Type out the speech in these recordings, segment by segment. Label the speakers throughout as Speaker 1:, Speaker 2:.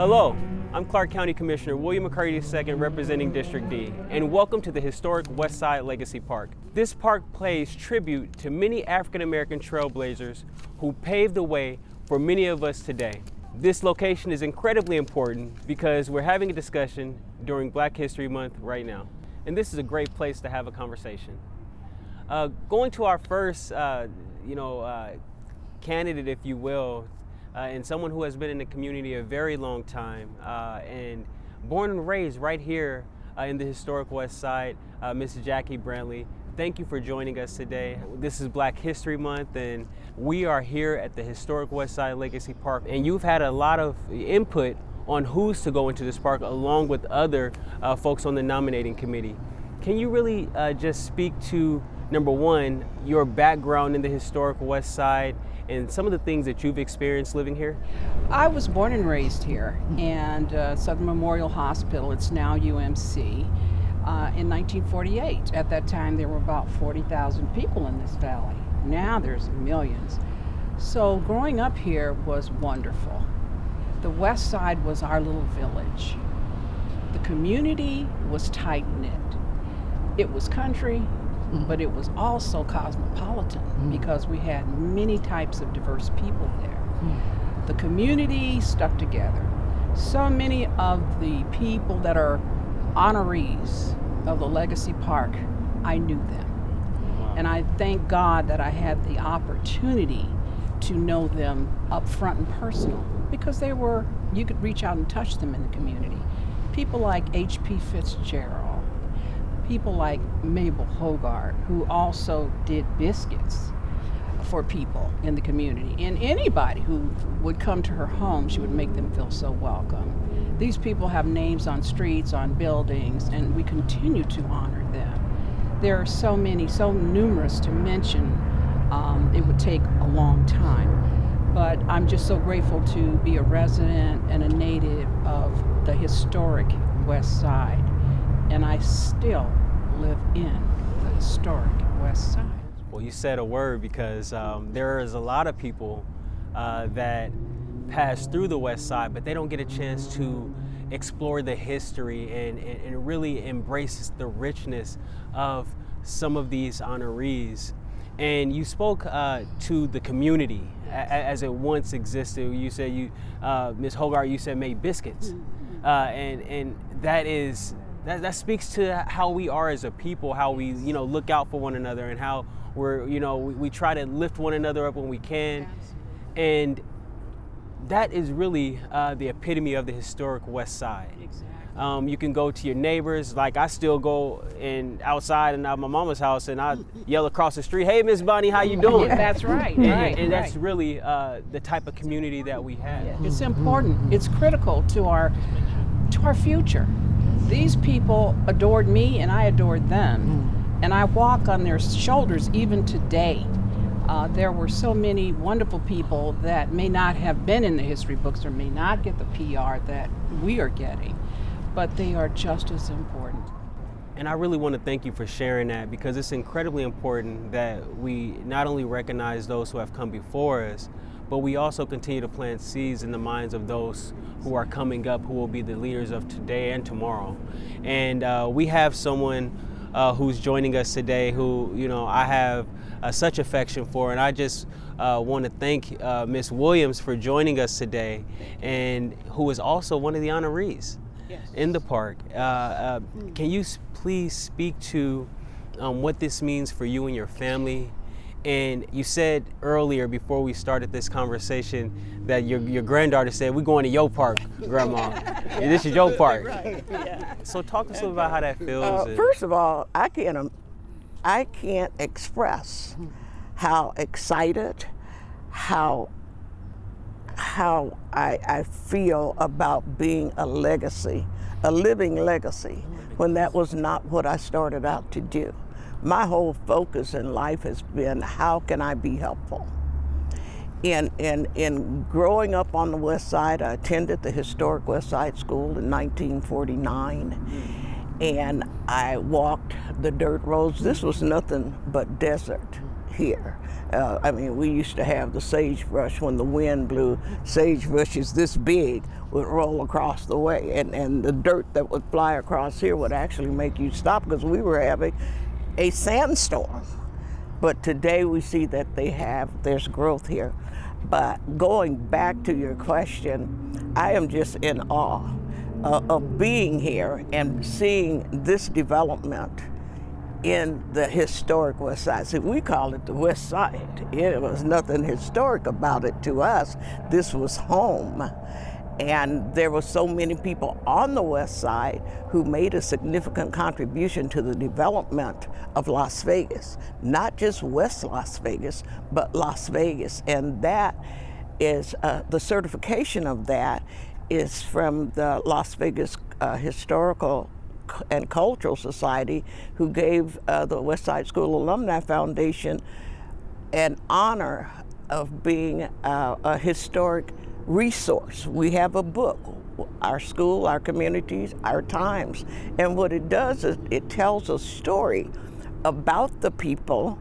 Speaker 1: Hello, I'm Clark County Commissioner William McCurdy II representing District D, and welcome to the historic Westside Legacy Park. This park pays tribute to many African American trailblazers who paved the way for many of us today. This location is incredibly important because we're having a discussion during Black History Month right now, and this is a great place to have a conversation. Uh, going to our first, uh, you know, uh, candidate, if you will, and someone who has been in the community a very long time uh, and born and raised right here uh, in the historic West Side, uh, Mrs. Jackie Brantley. Thank you for joining us today. This is Black History Month, and we are here at the historic West Side Legacy Park. And you've had a lot of input on who's to go into this park, along with other uh, folks on the nominating committee. Can you really uh, just speak to number one, your background in the historic West Side and some of the things that you've experienced living here?
Speaker 2: I was born and raised here, and uh, Southern Memorial Hospital, it's now UMC, uh, in 1948. At that time, there were about 40,000 people in this valley. Now there's millions. So growing up here was wonderful. The West Side was our little village. The community was tight knit. It was country, Mm-hmm. but it was also cosmopolitan mm-hmm. because we had many types of diverse people there. Mm-hmm. The community stuck together. So many of the people that are honorees of the Legacy Park, I knew them. Wow. And I thank God that I had the opportunity to know them up front and personal because they were, you could reach out and touch them in the community. People like H.P. Fitzgerald people like Mabel Hoggard, who also did biscuits for people in the community. And anybody who would come to her home, she would make them feel so welcome. These people have names on streets, on buildings, and we continue to honor them. There are so many, so numerous to mention, um, it would take a long time. But I'm just so grateful to be a resident and a native of the historic West Side. And I still live in the historic West Side.
Speaker 1: Well, you said a word because um, there is a lot of people uh, that pass through the West Side, but they don't get a chance to explore the history and, and, and really embrace the richness of some of these honorees. And you spoke uh, to the community as it once existed. You said you, uh, Ms. Hoggard, you said made biscuits, mm-hmm. uh, and and that is that, that speaks to how we are as a people, how we, you know, look out for one another and how we're, you know, we, we try to lift one another up when we can. And that is really uh, the epitome of the historic West Side. Exactly. Um, you can go to your neighbors. Like I still go and outside and out my mama's house, and I yell across the street, "Hey, Miss Bonnie, how you doing?"
Speaker 2: that's right.
Speaker 1: And,
Speaker 2: right,
Speaker 1: and
Speaker 2: right.
Speaker 1: that's really uh, the type of community that we have.
Speaker 2: It's important. It's critical to our to our future. These people adored me and I adored them. Mm. And I walk on their shoulders even today. Uh, there were so many wonderful people that may not have been in the history books or may not get the PR that we are getting, but they are just as important.
Speaker 1: And I really want to thank you for sharing that because it's incredibly important that we not only recognize those who have come before us, but we also continue to plant seeds in the minds of those who are coming up who will be the leaders of today and tomorrow. And uh, we have someone uh, who's joining us today who, you know, I have uh, such affection for, and I just uh, want to thank uh, Miss Williams for joining us today, and who is also one of the honorees yes. in the park. Uh, can you please speak to um, what this means for you and your family and you said earlier before we started this conversation that your, your granddaughter said, We're going to your park, Grandma. yeah. This is your park. Right. Yeah. So talk to us about how that feels.
Speaker 3: Uh, first of all, I can't, um, I can't express how excited, how how I, I feel about being a legacy, a living legacy, when that was not what I started out to do my whole focus in life has been how can I be helpful? In, in, in growing up on the West Side, I attended the historic West Side School in 1949, and I walked the dirt roads. This was nothing but desert here. Uh, I mean, we used to have the sagebrush when the wind blew. Sagebrush is this big would roll across the way, and, and the dirt that would fly across here would actually make you stop because we were having a sandstorm. But today we see that they have, there's growth here. But going back to your question, I am just in awe uh, of being here and seeing this development in the historic West Side. See, we call it the West Side. It was nothing historic about it to us. This was home. And there were so many people on the West Side who made a significant contribution to the development of Las Vegas. Not just West Las Vegas, but Las Vegas. And that is uh, the certification of that is from the Las Vegas uh, Historical and Cultural Society, who gave uh, the West Side School Alumni Foundation an honor of being uh, a historic resource. We have a book, our school, our communities, our times. And what it does is it tells a story about the people,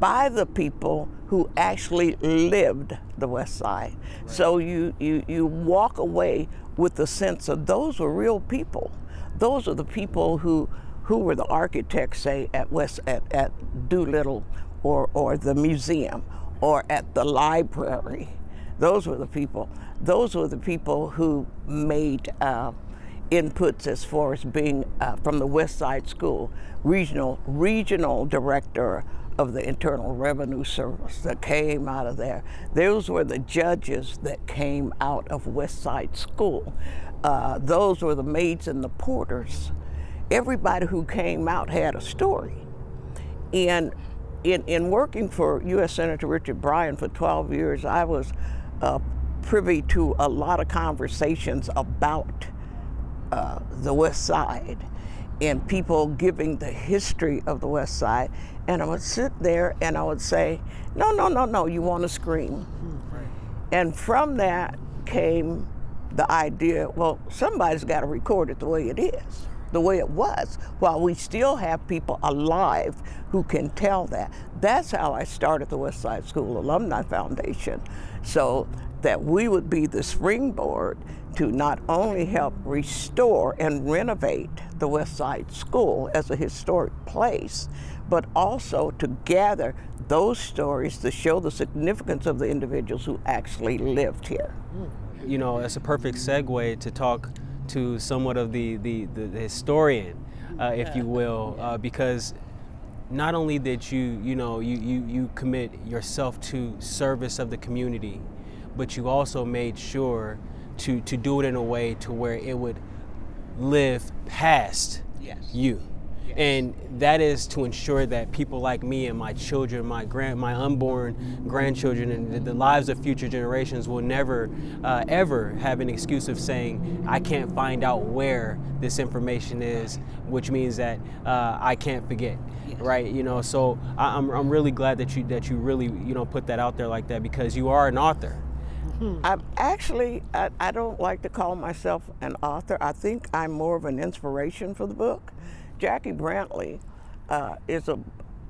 Speaker 3: by the people who actually lived the West Side. Right. So you, you, you walk away with the sense of those were real people. Those are the people who, who were the architects, say, at West at, at Doolittle or, or the museum or at the library those were the people. Those were the people who made uh, inputs as far as being uh, from the West Side School, regional regional director of the Internal Revenue Service that came out of there. Those were the judges that came out of West Side School. Uh, those were the maids and the porters. Everybody who came out had a story. And in, in working for U.S. Senator Richard Bryan for 12 years, I was uh, privy to a lot of conversations about uh, the West Side and people giving the history of the West Side. And I would sit there and I would say, no, no, no, no, you want to scream. Right. And from that came the idea well, somebody's got to record it the way it is, the way it was, while we still have people alive who can tell that. That's how I started the West Side School Alumni Foundation so that we would be the springboard to not only help restore and renovate the West Side School as a historic place, but also to gather those stories to show the significance of the individuals who actually lived here.
Speaker 1: You know, it's a perfect segue to talk to somewhat of the, the, the historian, uh, if you will, uh, because not only that you you know you, you you commit yourself to service of the community but you also made sure to to do it in a way to where it would live past yes. you. And that is to ensure that people like me and my children, my grand, my unborn grandchildren, and the, the lives of future generations will never, uh, ever have an excuse of saying I can't find out where this information is, which means that uh, I can't forget, yes. right? You know, so I, I'm, I'm really glad that you that you really you know put that out there like that because you are an author.
Speaker 3: Hmm. I'm actually, I, I, don't like to call myself an author. I think I'm more of an inspiration for the book. Jackie Brantley uh, is a,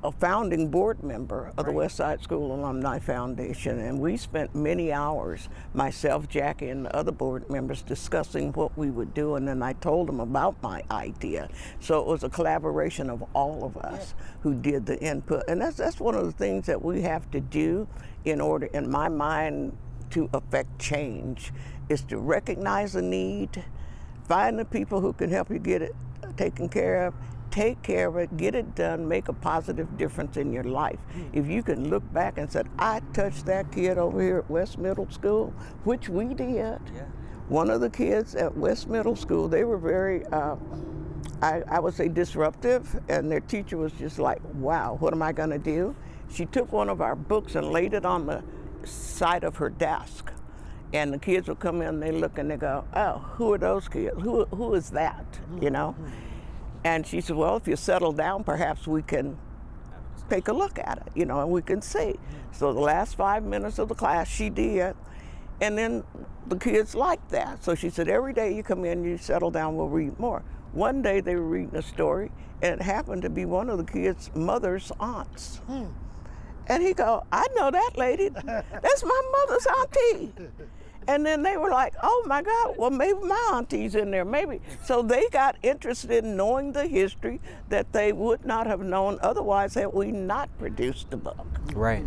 Speaker 3: a, founding board member of right. the West Side School Alumni Foundation, and we spent many hours, myself, Jackie, and the other board members, discussing what we would do, and then I told them about my idea. So it was a collaboration of all of us yeah. who did the input, and that's that's one of the things that we have to do in order, in my mind, to affect change, is to recognize the need, find the people who can help you get it taken care of, take care of it, get it done, make a positive difference in your life. Mm. If you can look back and say, I touched that kid over here at West Middle School, which we did. Yeah. One of the kids at West Middle School, they were very, uh, I, I would say, disruptive, and their teacher was just like, wow, what am I going to do? She took one of our books and laid it on the side of her desk. And the kids would come in and they look and they go, oh, who are those kids? Who, who is that? You know? Mm-hmm. And she said, well, if you settle down, perhaps we can take a look at it, you know, and we can see. So the last five minutes of the class, she did. And then the kids liked that. So she said, every day you come in, you settle down, we'll read more. One day they were reading a story, and it happened to be one of the kids' mother's aunts. Hmm. And he go, I know that lady. That's my mother's auntie. And then they were like, oh my God, well, maybe my auntie's in there, maybe. So they got interested in knowing the history that they would not have known otherwise had we not produced the book.
Speaker 1: Right.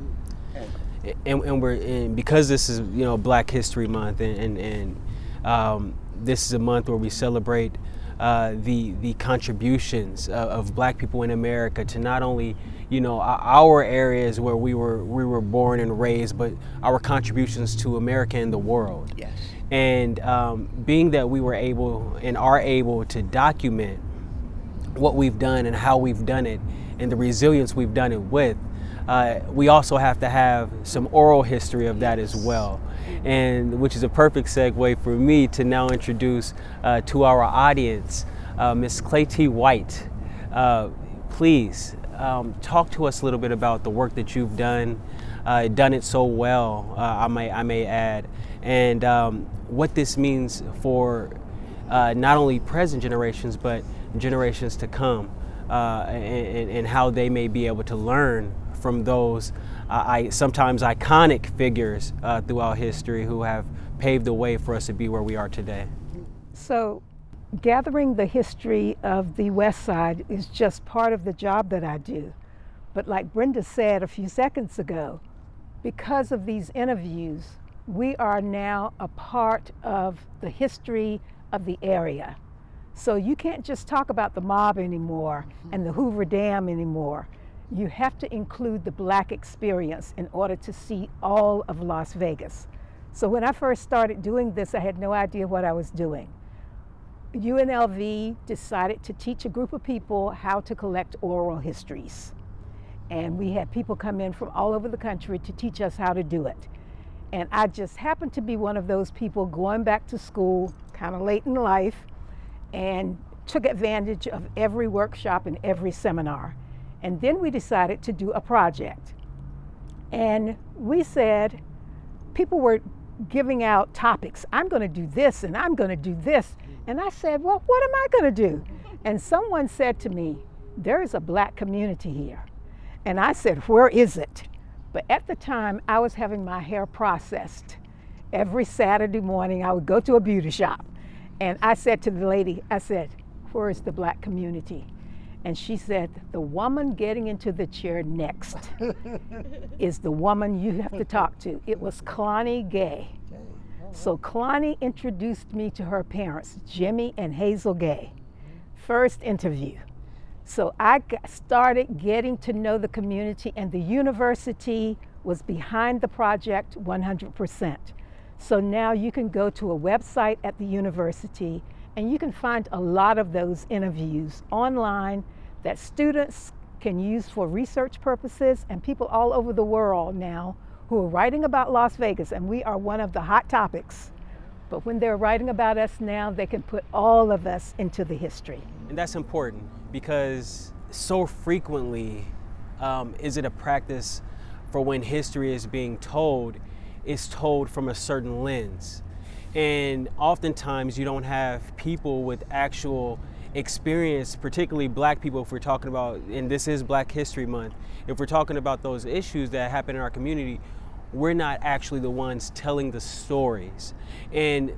Speaker 1: And, and we're and because this is you know Black History Month and and, and um, this is a month where we celebrate uh, the the contributions of, of, Black people in America to not only you know our areas where we were we were born and raised, but our contributions to America and the world.
Speaker 3: Yes.
Speaker 1: And um, being that we were able and are able to document what we've done and how we've done it and the resilience we've done it with, uh, we also have to have some oral history of that as well. And which is a perfect segue for me to now introduce uh, to our audience uh, Claytee White. Uh, please um, talk to us a little bit about the work that you've done, uh, done it so well, uh, I may I may add, and um, what this means for not only present generations but generations to come, and, and how they may be able to learn from those uh, I, sometimes iconic figures uh, throughout history who have paved the way for us to be where we are today.
Speaker 4: So, gathering the history of the West Side is just part of the job that I do. But, like Brenda said a few seconds ago, because of these interviews, we are now a part of the history of the area. So you can't just talk about the mob anymore and the Hoover Dam anymore you have to include the black experience in order to see all of Las Vegas. So when I first started doing this, I had no idea what I was doing. UNLV decided to teach a group of people how to collect oral histories. And we had people come in from all over the country to teach us how to do it. And I just happened to be one of those people going back to school kind of late in life and took advantage of every workshop and every seminar. And then we decided to do a project. And we said, people were giving out topics. I'm going to do this and I'm going to do this. And I said, well, what am I going to do? And someone said to me, there is a black community here. And I said, where is it? But at the time, I was having my hair processed. Every Saturday morning, I would go to a beauty shop. And I said to the lady, I said, where is the black community? And she said, The woman getting into the chair next is the woman you have to talk to. It was Clonnie Gay. So Clonnie introduced me to her parents, Jimmy and Hazel Gay. First interview. So I started getting to know the community, and the university was behind the project 100%. So now you can go to a website at the university and you can find a lot of those interviews online that students can use for research purposes and people all over the world now who are writing about Las Vegas, and we are one of the hot topics. But when they're writing about us now, they can put all of us into the history.
Speaker 1: And that's important because so frequently um, is it a practice for when history is being told, it's told from a certain lens. And oftentimes you don't have people with actual experience, particularly black people, if we're talking about, and this is Black History Month, if we're talking about those issues that happen in our community, we're not actually the ones telling the stories. And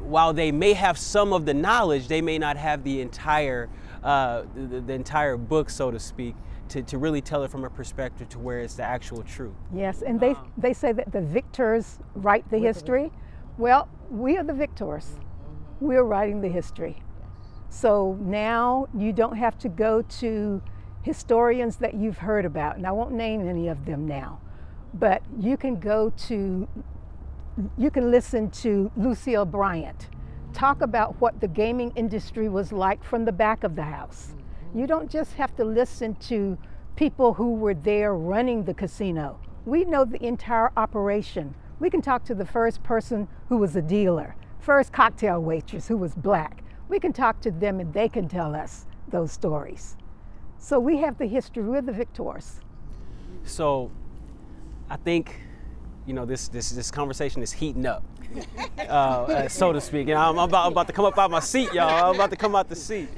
Speaker 1: while they may have some of the knowledge, they may not have the entire, uh, the, the entire book, so to speak. To, to really tell it from a perspective to where it's the actual truth.
Speaker 4: Yes, and they, they say that the victors write the history. Well, we are the victors. We're writing the history. So now you don't have to go to historians that you've heard about, and I won't name any of them now, but you can go to, you can listen to Lucille Bryant talk about what the gaming industry was like from the back of the house. Mm-hmm. You don't just have to listen to people who were there running the casino. We know the entire operation. We can talk to the first person who was a dealer, first cocktail waitress who was black, we can talk to them and they can tell us those stories. So we have the history, we're the victors.
Speaker 1: So I think, you know, this, this, this conversation is heating up, uh, uh, so to speak. And I'm about, about to come up out my seat, y'all. I'm about to come out the seat.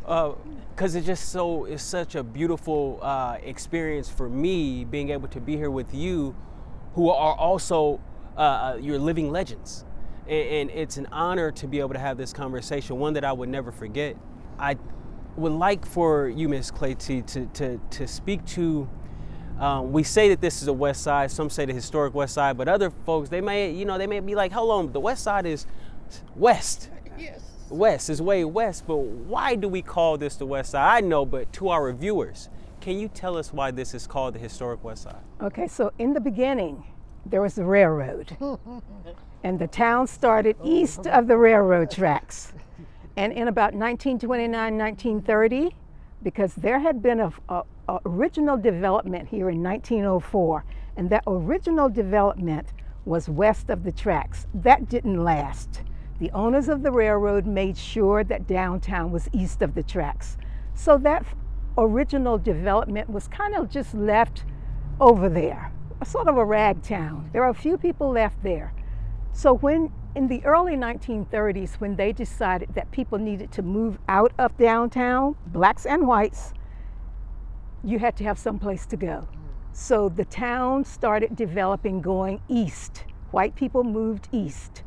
Speaker 1: because it's just so it's such a beautiful uh, experience for me being able to be here with you, who are also uh, uh your living legends, and, and it's an honor to be able to have this conversation, one that I would never forget. I would like for you, Miss Claytee, to, to, to speak to. Um, we say that this is a West Side. Some say the historic West Side, but other folks they may, you know, they may be like, "Hold on, the West Side is West. Yes. West is way west." But why do we call this the West Side? I know, but to our viewers, can you tell us why this is called the historic West Side?
Speaker 4: Okay, so in the beginning, there was the railroad, and the town started east of the railroad tracks. And in about 1929, 1930, because there had been a, a, a, original development here in 1904, and that original development was west of the tracks. That didn't last. The owners of the railroad made sure that downtown was east of the tracks. So that original development was kind of just left over there, a sort of a rag town. There are a few people left there. So when in the early 1930s, when they decided that people needed to move out of downtown, blacks and whites, you had to have some place to go. So the town started developing going east. White people moved east.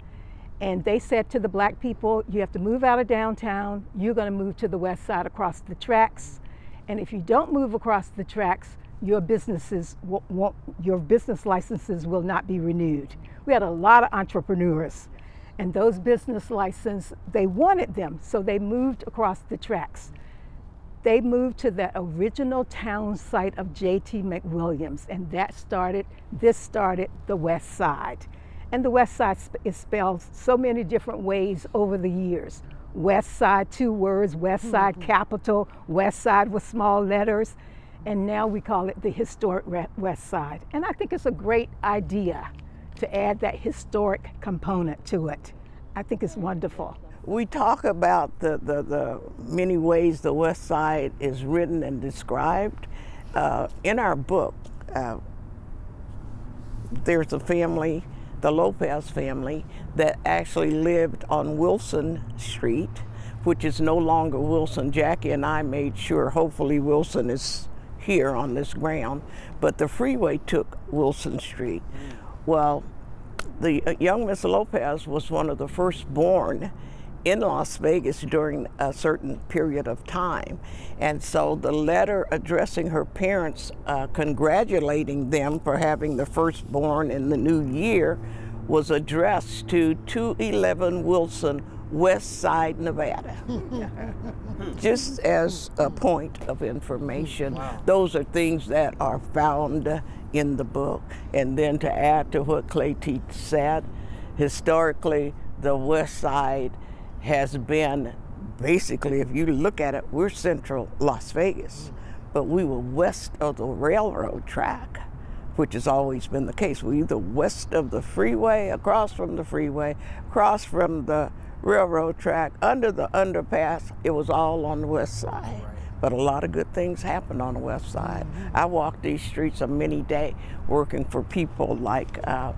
Speaker 4: And they said to the black people, you have to move out of downtown, you're going to move to the west side across the tracks. And if you don't move across the tracks, your businesses won't, your business licenses will not be renewed. We had a lot of entrepreneurs and those business licenses, they wanted them, so they moved across the tracks. They moved to the original town site of J.T. McWilliams, and that started, this started the West Side. And the West Side is spelled so many different ways over the years. West Side, two words, West Side mm-hmm. capital, West Side with small letters, and now we call it the historic West Side. And I think it's a great idea to add that historic component to it. I think it's wonderful.
Speaker 3: We talk about the, the, the many ways the West Side is written and described. Uh, in our book, uh, there's a family, the Lopez family, that actually lived on Wilson Street, which is no longer Wilson. Jackie and I made sure, hopefully, Wilson is here on this ground, but the freeway took Wilson Street. Well, the uh, young Miss Lopez was one of the first born in Las Vegas during a certain period of time. And so the letter addressing her parents, uh, congratulating them for having the firstborn in the new year, was addressed to 211 Wilson, West Side, Nevada. Hmm. Just as a hmm. point of information, wow. those are things that are found in the book. And then to add to what Claytee said, historically, the West Side has been basically, if you look at it, we're central Las Vegas, hmm. but we were west of the railroad track, which has always been the case. We're either west of the freeway, across from the freeway, across from the railroad track, under the underpass. It was all on the west side. But a lot of good things happened on the west side. Mm-hmm. I walked these streets a many day working for people like uh,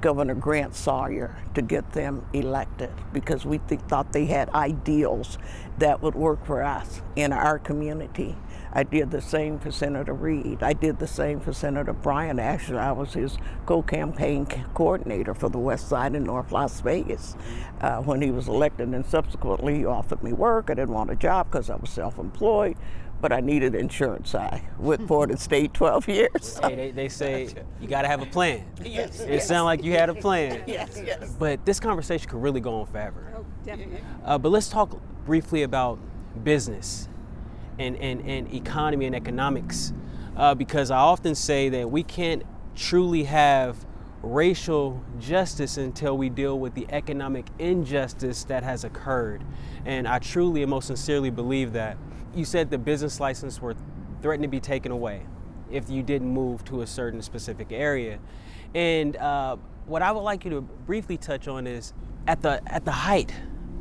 Speaker 3: Governor Grant Sawyer to get them elected because we th- thought they had ideals that would work for us in our community. I did the same for Senator Reid. I did the same for Senator Bryan. Actually, I was his co-campaign coordinator for the West Side in North Las Vegas uh, when he was elected, and subsequently he offered me work. I didn't want a job because I was self-employed, but I needed insurance. I with Ford and stayed 12 years.
Speaker 1: Hey, they, they say you got to have a plan. Yes, it yes. sounded like you had a plan.
Speaker 3: yes, yes.
Speaker 1: But this conversation could really go on forever.
Speaker 2: Oh, definitely.
Speaker 1: Uh, but let's talk briefly about business and, and, and economy and economics uh, because I often say that we can't truly have racial justice until we deal with the economic injustice that has occurred. And I truly and most sincerely believe that. You said the business license were threatened to be taken away if you didn't move to a certain specific area. And uh, what I would like you to briefly touch on is at the at the height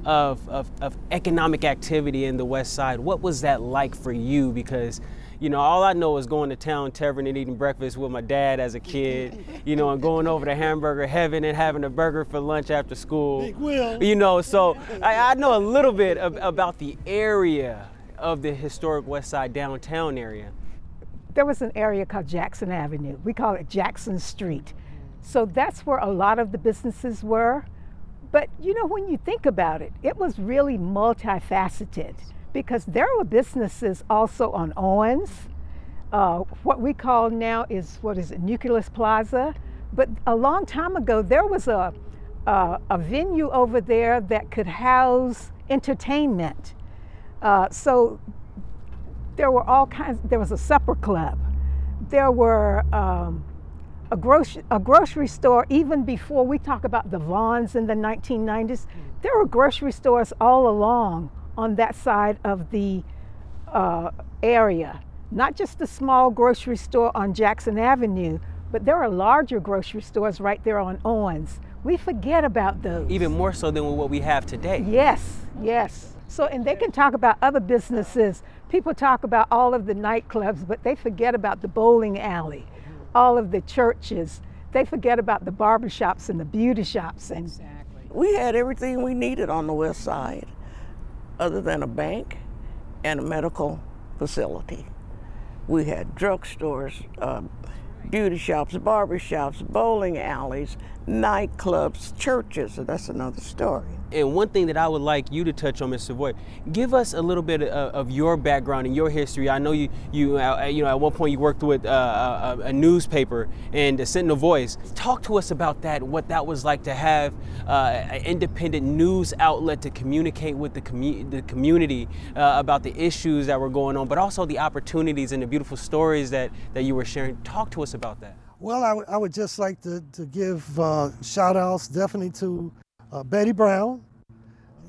Speaker 1: of, of, of economic activity in the West Side. What was that like for you? Because You know, all I know is going to Town Tavern and eating breakfast with my dad as a kid. You know, and going over to Hamburger Heaven and having a burger for lunch after school.
Speaker 5: Big Will.
Speaker 1: You know, so I, I know a little bit of, about the area of the historic West Side downtown area.
Speaker 4: There was an area called Jackson Avenue. We call it Jackson Street. So that's where a lot of the businesses were. But you know, when you think about it, it was really multifaceted because there were businesses also on Owens. Uh, what we call now is what is it, Nucleus Plaza. But a long time ago, there was a, a, a venue over there that could house entertainment. Uh, so there were all kinds, there was a supper club. There were um, a, grocery, a grocery store, even before we talk about the Vons in the 1990s, there were grocery stores all along on that side of the uh, area. Not just the small grocery store on Jackson Avenue, but there are larger grocery stores right there on Owens. We forget about those.
Speaker 1: Even more so than what we have today.
Speaker 4: Yes, yes. So, and they can talk about other businesses. People talk about all of the nightclubs, but they forget about the bowling alley, all of the churches. They forget about the barbershops and the beauty shops. And
Speaker 2: Exactly.
Speaker 3: We had everything we needed on the west side, other than a bank and a medical facility. We had drugstores, uh, beauty shops, barber shops, bowling alleys, nightclubs, churches, and that's another story.
Speaker 1: And one thing that I would like you to touch on, Mr. Voigt, give us a little bit of, of your background and your history. I know you, you, uh, you know, at one point you worked with uh, a, a, newspaper and the Sentinel Voice. Talk to us about that. What that was like to have uh, an independent news outlet to communicate with the, commu- the community uh, about the issues that were going on, but also the opportunities and the beautiful stories that that you were sharing. Talk to us about that.
Speaker 5: Well, I, w- I would just like to, to give uh, shout outs definitely to uh, Betty Brown.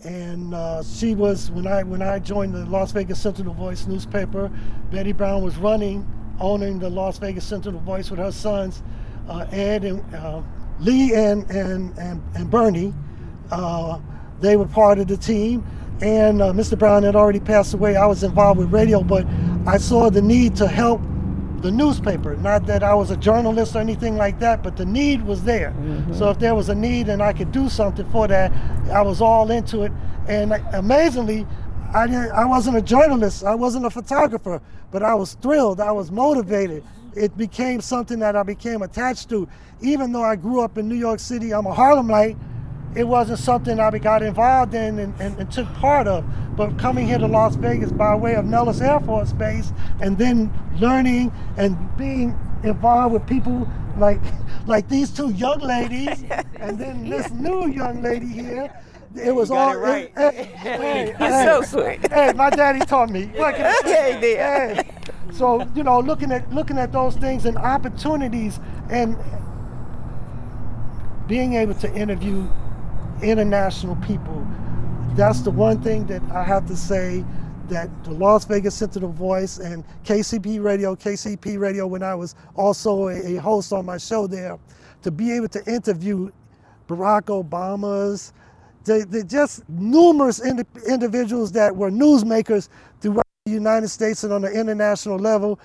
Speaker 5: And uh, she was, when I, when I joined the Las Vegas Sentinel Voice newspaper, Betty Brown was running, owning the Las Vegas Sentinel Voice with her sons, uh, Ed and uh, Lee and, and, and, and Bernie. Uh, they were part of the team. And uh, Mr. Brown had already passed away. I was involved with radio, but I saw the need to help the newspaper. Not that I was a journalist or anything like that, but the need was there. Mm-hmm. So if there was a need and I could do something for that, I was all into it. And amazingly, I didn't, I wasn't a journalist, I wasn't a photographer, but I was thrilled, I was motivated. It became something that I became attached to. Even though I grew up in New York City, I'm a Harlemite, it wasn't something I got involved in and, and, and, took part of. But coming here to Las Vegas by way of Nellis Air Force Base and then learning and being involved with people like like these two young ladies and then this new young lady here. It was all
Speaker 1: it right.
Speaker 3: It, it, hey, hey, so sweet.
Speaker 5: Hey, my daddy taught me. What can
Speaker 3: yeah, he did.
Speaker 5: Hey. So you know, looking at looking at those things and opportunities and being able to interview international people. That's the one thing that I have to say that the Las Vegas Sentinel Voice and KCEP Radio, KCEP Radio, when I was also a, host on my show there, to be able to interview Barack Obama's, the, just numerous ind- individuals that were newsmakers throughout the United States and on the international level,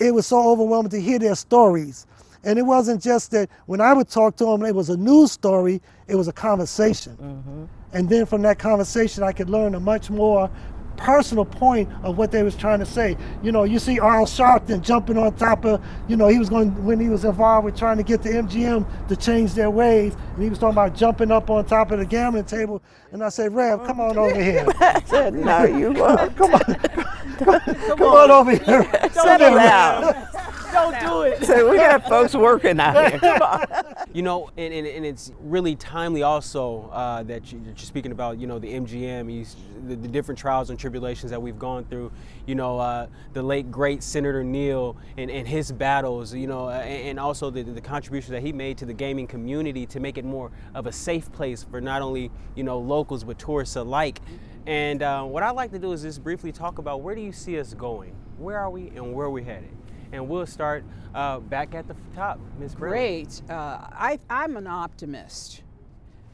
Speaker 5: it was so overwhelming to hear their stories. And it wasn't just that when I would talk to them, it was a news story, it was a conversation. Mm-hmm. And then from that conversation, I could learn a much more personal point of what they was trying to say. You know, you see Al Sharpton jumping on top of, you know, he was going when he was involved with trying to get the MGM to change their ways, and he was talking about jumping up on top of the gambling table. And I said, Rev, come on over here.
Speaker 3: I said, no, you won't.
Speaker 5: come on, come, come on. on over here.
Speaker 3: Settle down.
Speaker 1: Don't do it.
Speaker 3: So we got folks working out here. Come on.
Speaker 1: You know, and, and, and it's really timely also uh, that, you, are speaking about, you know, the MGM, the, the, different trials and tribulations that we've gone through. You know, uh, the late great Senator Neal and, and his battles. You know, and, and also the, the contributions that he made to the gaming community to make it more of a safe place for not only you know locals but tourists alike. And uh, what I'd like to do is just briefly talk about where do you see us going? Where are we and where are we headed? And we'll start uh, back at the top, Ms.
Speaker 2: Great. Uh, I, I'm an optimist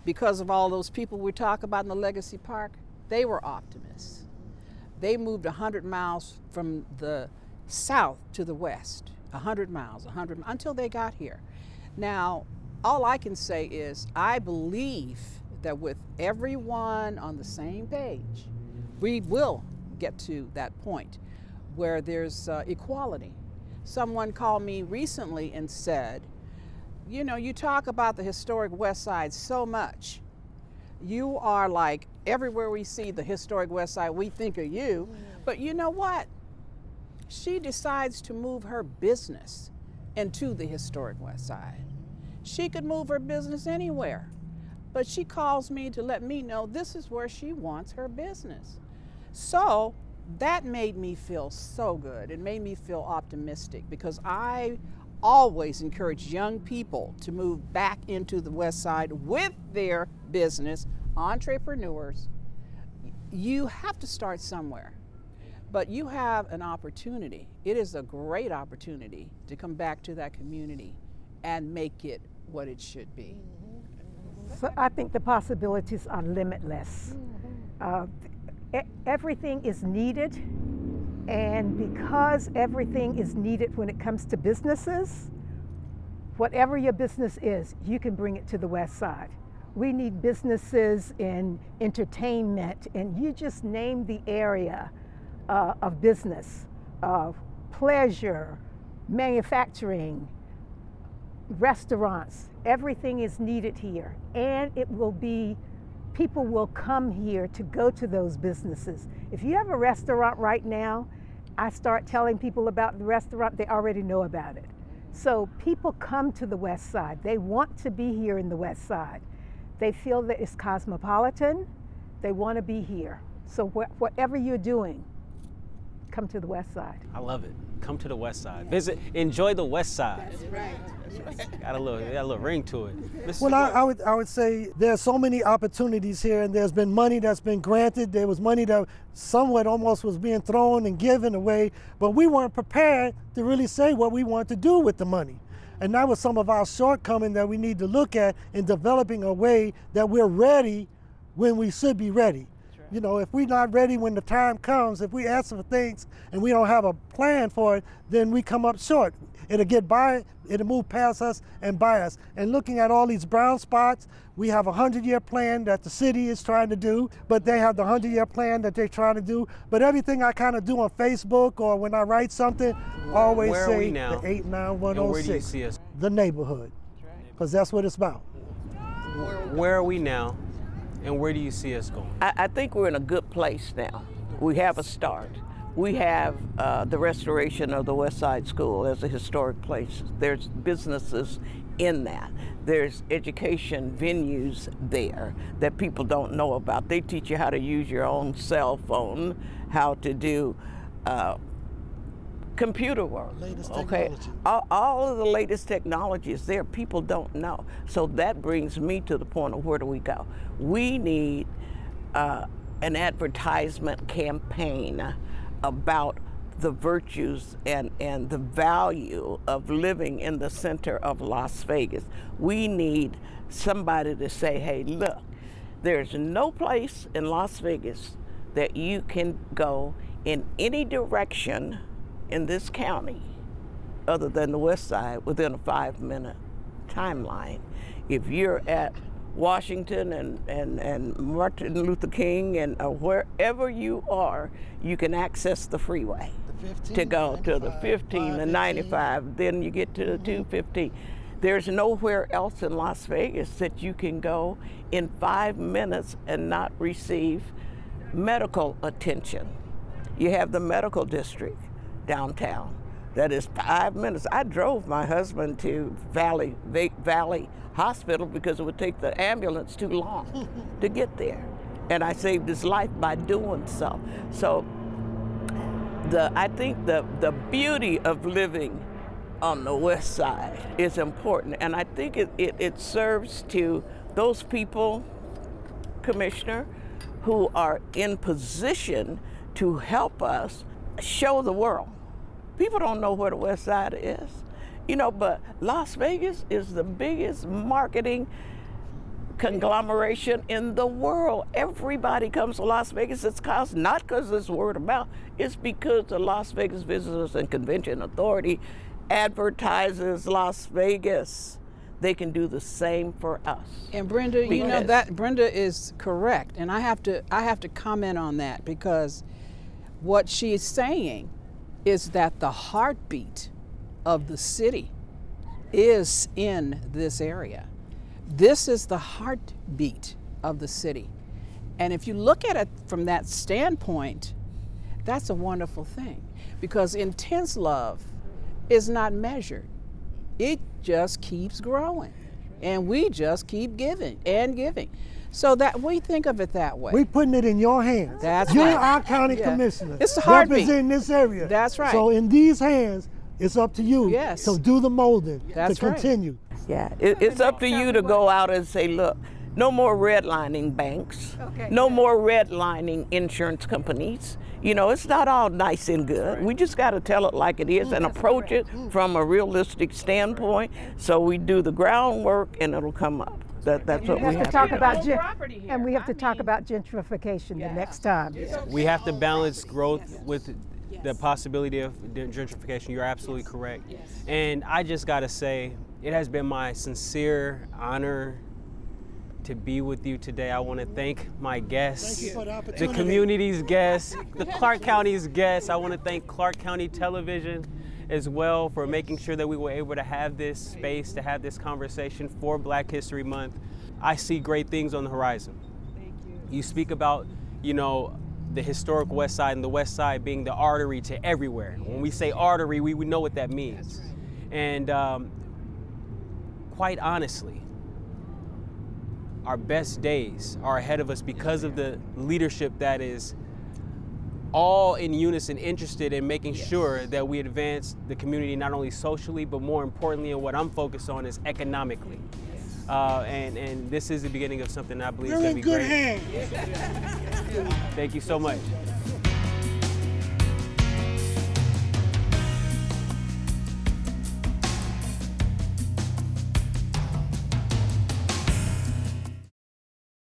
Speaker 2: because of all those people we talk about in the Legacy Park. They were optimists. They moved 100 miles from the south to the west, 100 miles, 100 until they got here. Now, all I can say is I believe that with everyone on the same page, we will get to that point where there's uh, equality. Someone called me recently and said, You know, you talk about the historic West Side so much. You are like everywhere we see the historic West Side, we think of you. Mm. But you know what? She decides to move her business into the historic West Side. She could move her business anywhere, but she calls me to let me know this is where she wants her business. So that made me feel so good. It made me feel optimistic because I always encourage young people to move back into the West Side with their business, entrepreneurs. You have to start somewhere, but you have an opportunity. It is a great opportunity to come back to that community and make it what it should be.
Speaker 4: So I think the possibilities are limitless. Uh, e- everything is needed, and because everything is needed when it comes to businesses, whatever your business is, you can bring it to the West Side. We need businesses in entertainment, and you just name the area uh, of business, of pleasure, manufacturing, restaurants, everything is needed here. And it will be, people will come here to go to those businesses. If you have a restaurant right now, I start telling people about the restaurant, they already know about it. So people come to the West Side. They want to be here in the West Side. They feel that it's cosmopolitan. They want to be here. So wh- whatever you're doing, come to the West Side.
Speaker 1: I love it. Come to the West Side. Visit, enjoy the West Side. That's right. Got a little, got a little ring to it. Mrs.
Speaker 5: Well, I, I would I would say there's so many opportunities here, and there's been money that's been granted. There was money that somewhat almost was being thrown and given away, but we weren't prepared to really say what we want to do with the money. And that was some of our shortcoming that we need to look at in developing a way that we're ready when we should be ready. You know, if we're not ready when the time comes, if we ask for things and we don't have a plan for it, then we come up short. It'll get by, it'll move past us and by us. And looking at all these brown spots, we have a hundred year plan that the city is trying to do, but they have the hundred year plan that they're trying to do. But everything I kind of do on Facebook or when I write something, always
Speaker 1: Where
Speaker 5: say the eight nine one
Speaker 1: And
Speaker 5: oh
Speaker 1: where do you oh
Speaker 5: six,
Speaker 1: see us?
Speaker 5: the neighborhood, because that's what it's about.
Speaker 1: Where are we now? And where do you see us going?
Speaker 3: I, I think we're in a good place now. We have a start. We have uh, the restoration of the West Side School as a historic place. There's businesses in that. There's education venues there that people don't know about. They teach you how to use your own cell phone, how to do uh, computer work.
Speaker 5: Latest
Speaker 3: okay, all, all of the latest technology is there. People don't know. So that brings me to the point of where do we go? We need uh, an advertisement campaign about the virtues and, and the value of living in the center of Las Vegas. We need somebody to say, hey, look, there's no place in Las Vegas that you can go in any direction in this county other than the west side within a five minute timeline. If you're at Washington and, and, and Martin Luther King and uh, wherever you are, you can access the freeway
Speaker 5: The 15,
Speaker 3: to go to the 15 and 95. Then you get to the 215. There's nowhere else in Las Vegas that you can go in five minutes and not receive medical attention. You have the medical district downtown. That is five minutes. I drove my husband to Valley Va- Valley Hospital because it would take the ambulance too long to get there, and I saved his life by doing so. So the I think the the beauty of living on the west side is important, and I think it, it, it serves to those people, Commissioner, who are in position to help us show the world. People don't know where the west side is, you know, but Las Vegas is the biggest marketing conglomeration in the world. Everybody comes to Las Vegas. It's cause not because it's word of mouth. It's because the Las Vegas Visitors and Convention Authority advertises Las Vegas. They can do the same for us.
Speaker 2: And Brenda, you know that Brenda is correct, and I have to I have to comment on that because what she is saying is that the heartbeat of the city is in this area. This is the heartbeat of the city. And if you look at it from that standpoint, that's a wonderful thing because intense love is not measured. It just keeps growing. And we just keep giving and giving. So that we think of it that way.
Speaker 5: We putting it in your hands.
Speaker 2: That's
Speaker 5: You're
Speaker 2: right.
Speaker 5: our county
Speaker 2: Yeah.
Speaker 5: commissioner.
Speaker 2: It's the heartbeat.
Speaker 5: representing this area.
Speaker 2: That's right.
Speaker 5: So in these hands, it's up to you.
Speaker 2: Yes.
Speaker 5: So do the molding
Speaker 2: That's
Speaker 5: to
Speaker 2: right.
Speaker 5: continue.
Speaker 3: Yeah, it, it's up to you to go out and say, look, no more redlining banks, okay, no more redlining insurance companies. You know, it's not all nice and good. We just got to tell it like it is mm, and approach it from a realistic standpoint. So we do the groundwork and it'll come up. That, that's what
Speaker 4: We
Speaker 3: we
Speaker 4: have to talk
Speaker 3: to do.
Speaker 4: about gen- and we have
Speaker 2: I
Speaker 4: to talk about gentrification the next time.
Speaker 1: We have to balance growth with the possibility of gentrification. You're absolutely correct. Yes. And I just got to say, it has been my sincere honor to be with you today. I want to thank my guests,
Speaker 5: Thank you for the
Speaker 1: the community's guests, the Clark County's guests. I want to thank Clark County Television as well for making sure that we were able to have this space, to have this conversation for Black History Month. I see great things on the horizon. You speak about, you know, the historic West Side and the West Side being the artery to everywhere. When we say artery, we, we know what that means. And um, quite honestly, our best days are ahead of us because of the leadership that is all in unison interested in making sure that we advance the community not only socially but more importantly and what i'm focused on is economically. Uh, and, and this is the beginning of something i believe is
Speaker 5: We're
Speaker 1: going to
Speaker 5: in
Speaker 1: be
Speaker 5: good
Speaker 1: great.
Speaker 5: hands.
Speaker 1: thank you so much